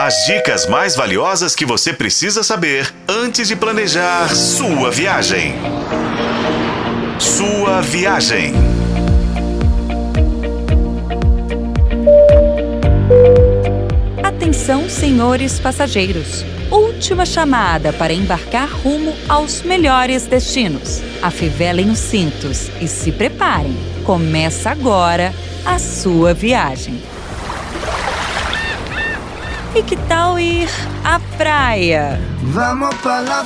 As dicas mais valiosas que você precisa saber antes de planejar sua viagem. Sua viagem. Atenção, senhores passageiros. Última chamada para embarcar rumo aos melhores destinos. Afivelem os cintos e se preparem. Começa agora a sua viagem. E que tal ir à praia? Vamos para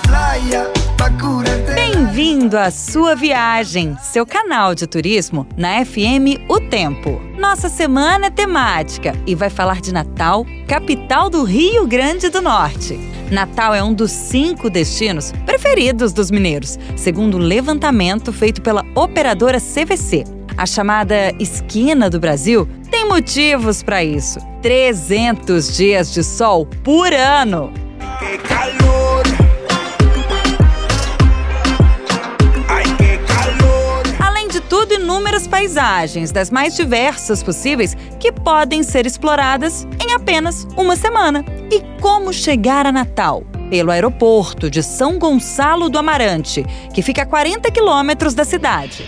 pa curarte. Bem-vindo à sua viagem, seu canal de turismo na FM O Tempo. Nossa semana é temática e vai falar de Natal, capital do Rio Grande do Norte. Natal é um dos cinco destinos preferidos dos mineiros, segundo um levantamento feito pela operadora CVC. A chamada Esquina do Brasil motivos para isso. 300 dias de sol por ano. Qué calor. Ay, qué calor. Além de tudo, inúmeras paisagens das mais diversas possíveis que podem ser exploradas em apenas uma semana. E como chegar a Natal? Pelo aeroporto de São Gonçalo do Amarante, que fica a 40 quilômetros da cidade.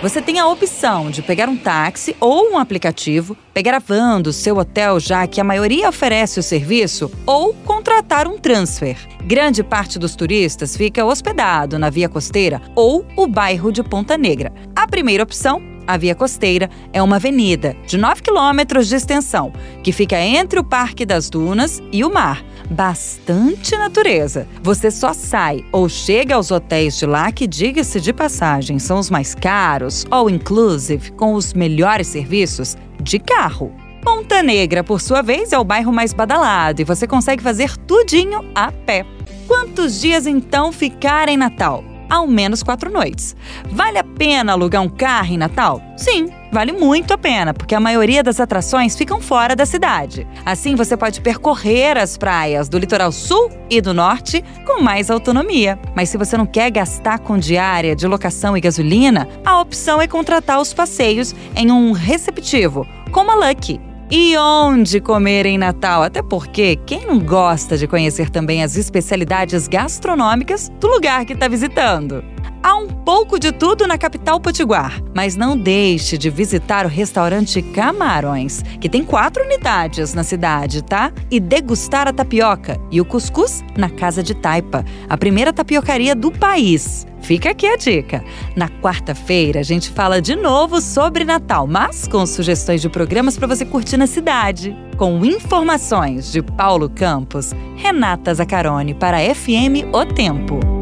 Você tem a opção de pegar um táxi ou um aplicativo, pegar a van do seu hotel, já que a maioria oferece o serviço, ou contratar um transfer. Grande parte dos turistas fica hospedado na Via Costeira ou o bairro de Ponta Negra. A primeira opção a Via Costeira é uma avenida de 9 quilômetros de extensão, que fica entre o Parque das Dunas e o mar. Bastante natureza. Você só sai ou chega aos hotéis de lá que, diga-se de passagem, são os mais caros, all inclusive, com os melhores serviços, de carro. Ponta Negra, por sua vez, é o bairro mais badalado e você consegue fazer tudinho a pé. Quantos dias então ficar em Natal? Ao menos quatro noites. Vale a pena alugar um carro em Natal? Sim, vale muito a pena, porque a maioria das atrações ficam fora da cidade. Assim você pode percorrer as praias do litoral sul e do norte com mais autonomia. Mas se você não quer gastar com diária de locação e gasolina, a opção é contratar os passeios em um receptivo, como a Lucky. E onde comer em Natal? Até porque quem não gosta de conhecer também as especialidades gastronômicas do lugar que está visitando? Há um pouco de tudo na capital potiguar, mas não deixe de visitar o restaurante Camarões, que tem quatro unidades na cidade, tá? E degustar a tapioca e o cuscuz na Casa de Taipa, a primeira tapiocaria do país. Fica aqui a dica. Na quarta-feira a gente fala de novo sobre Natal, mas com sugestões de programas para você curtir na cidade. Com informações de Paulo Campos, Renata Zacarone para FM O Tempo.